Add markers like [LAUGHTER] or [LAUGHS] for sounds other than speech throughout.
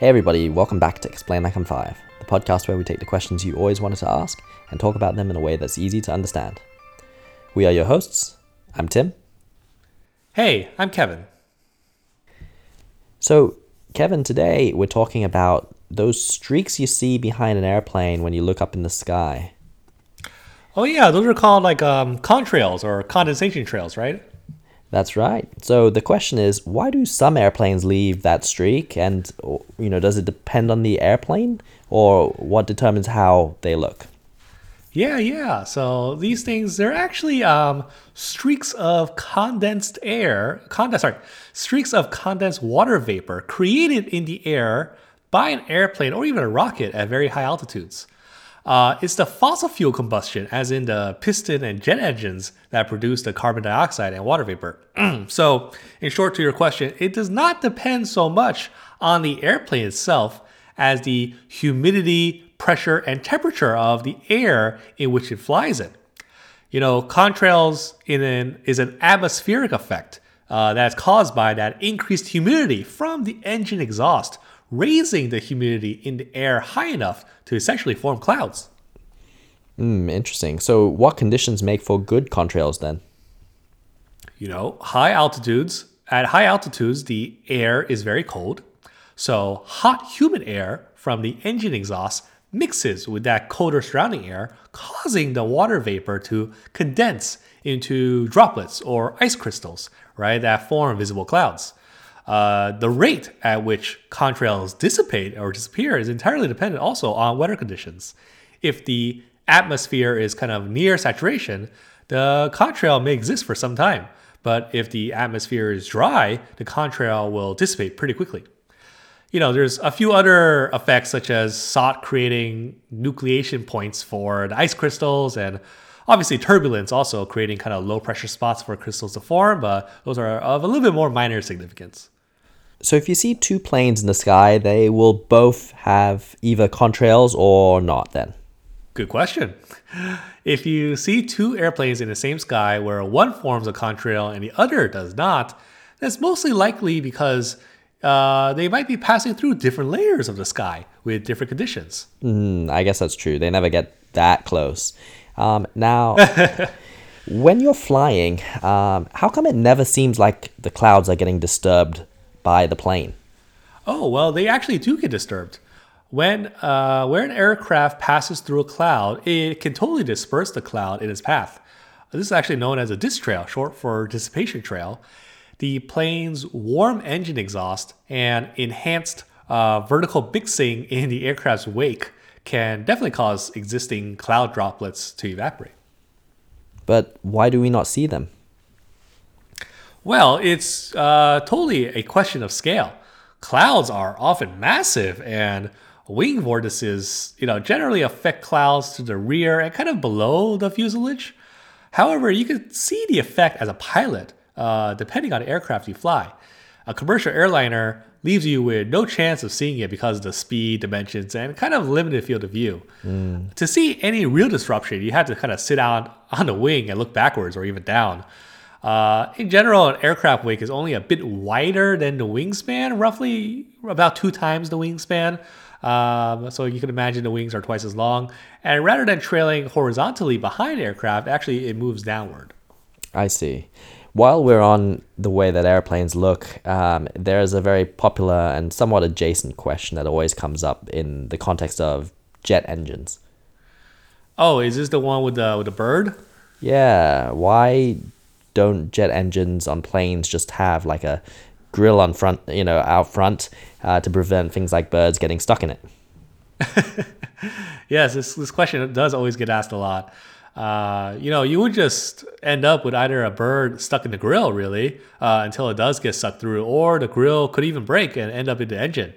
Hey, everybody, welcome back to Explain Like I'm Five, the podcast where we take the questions you always wanted to ask and talk about them in a way that's easy to understand. We are your hosts. I'm Tim. Hey, I'm Kevin. So, Kevin, today we're talking about those streaks you see behind an airplane when you look up in the sky. Oh yeah, those are called like um, contrails or condensation trails, right? That's right. So the question is, why do some airplanes leave that streak, and you know, does it depend on the airplane, or what determines how they look? Yeah, yeah. So these things, they're actually um, streaks of condensed air, condensed, sorry, streaks of condensed water vapor created in the air by an airplane or even a rocket at very high altitudes. Uh, it's the fossil fuel combustion, as in the piston and jet engines, that produce the carbon dioxide and water vapor. [CLEARS THROAT] so, in short, to your question, it does not depend so much on the airplane itself as the humidity, pressure, and temperature of the air in which it flies in. You know, contrails in an, is an atmospheric effect uh, that's caused by that increased humidity from the engine exhaust raising the humidity in the air high enough to essentially form clouds. Hmm, interesting. So, what conditions make for good contrails then? You know, high altitudes, at high altitudes, the air is very cold. So, hot, humid air from the engine exhaust mixes with that colder surrounding air, causing the water vapor to condense into droplets or ice crystals, right, that form visible clouds. Uh, the rate at which contrails dissipate or disappear is entirely dependent also on weather conditions. If the atmosphere is kind of near saturation, the contrail may exist for some time. But if the atmosphere is dry, the contrail will dissipate pretty quickly. You know, there's a few other effects such as soot creating nucleation points for the ice crystals and obviously turbulence also creating kind of low pressure spots for crystals to form, but those are of a little bit more minor significance. So if you see two planes in the sky, they will both have either contrails or not then? Good question. If you see two airplanes in the same sky where one forms a contrail and the other does not, that's mostly likely because uh, they might be passing through different layers of the sky with different conditions. Mm, I guess that's true. They never get that close. Um, now, [LAUGHS] when you're flying, um, how come it never seems like the clouds are getting disturbed by the plane. Oh, well, they actually do get disturbed. When uh, where an aircraft passes through a cloud, it can totally disperse the cloud in its path. This is actually known as a distrail, short for dissipation trail. The plane's warm engine exhaust and enhanced uh, vertical mixing in the aircraft's wake can definitely cause existing cloud droplets to evaporate. But why do we not see them? Well, it's uh, totally a question of scale. Clouds are often massive, and wing vortices, you know, generally affect clouds to the rear and kind of below the fuselage. However, you can see the effect as a pilot, uh, depending on the aircraft you fly. A commercial airliner leaves you with no chance of seeing it because of the speed, dimensions, and kind of limited field of view. Mm. To see any real disruption, you have to kind of sit out [LAUGHS] on the wing and look backwards or even down. Uh, in general, an aircraft wake is only a bit wider than the wingspan, roughly about two times the wingspan. Um, so you can imagine the wings are twice as long. And rather than trailing horizontally behind aircraft, actually it moves downward. I see. While we're on the way that airplanes look, um, there's a very popular and somewhat adjacent question that always comes up in the context of jet engines. Oh, is this the one with the with the bird? Yeah. Why don't jet engines on planes just have like a grill on front, you know, out front uh, to prevent things like birds getting stuck in it? [LAUGHS] yes, this, this question does always get asked a lot. Uh, you know, you would just end up with either a bird stuck in the grill, really, uh, until it does get sucked through, or the grill could even break and end up in the engine.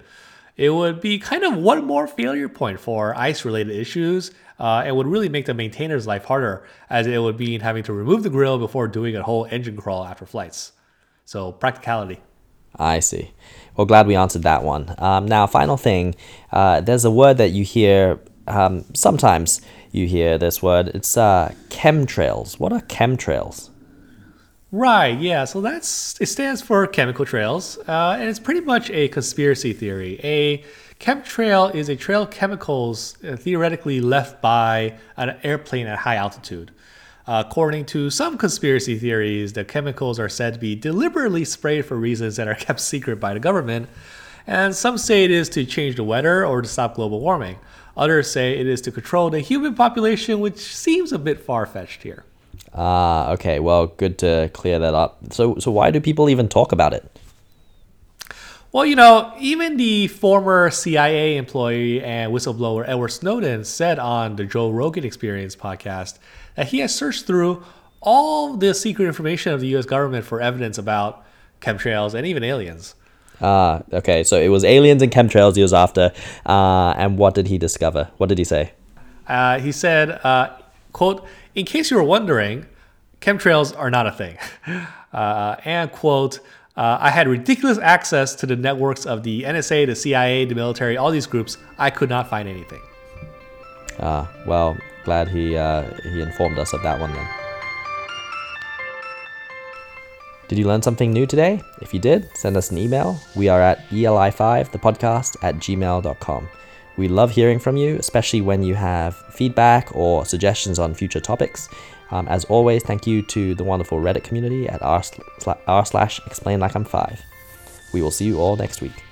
It would be kind of one more failure point for ice related issues uh, and would really make the maintainer's life harder, as it would mean having to remove the grill before doing a whole engine crawl after flights. So, practicality. I see. Well, glad we answered that one. Um, now, final thing uh, there's a word that you hear um, sometimes you hear this word. It's uh, chemtrails. What are chemtrails? Right, yeah. So that's it stands for chemical trails, uh, and it's pretty much a conspiracy theory. A chemtrail is a trail of chemicals uh, theoretically left by an airplane at high altitude. Uh, according to some conspiracy theories, the chemicals are said to be deliberately sprayed for reasons that are [LAUGHS] kept secret by the government, and some say it is to change the weather or to stop global warming. Others say it is to control the human population, which seems a bit far fetched here. Ah, okay. Well, good to clear that up. So, so why do people even talk about it? Well, you know, even the former CIA employee and whistleblower Edward Snowden said on the Joe Rogan Experience podcast that he has searched through all the secret information of the US government for evidence about chemtrails and even aliens. Ah, okay. So it was aliens and chemtrails he was after. Uh, and what did he discover? What did he say? Uh, he said, uh, quote, in case you were wondering, chemtrails are not a thing. [LAUGHS] Uh, and quote, uh, I had ridiculous access to the networks of the NSA, the CIA, the military, all these groups. I could not find anything. Ah, well, glad he uh, he informed us of that one then. Did you learn something new today? If you did, send us an email. We are at eli5, the podcast, at gmail.com. We love hearing from you, especially when you have feedback or suggestions on future topics. Um, as always, thank you to the wonderful Reddit community at r, r slash explain like I'm five. We will see you all next week.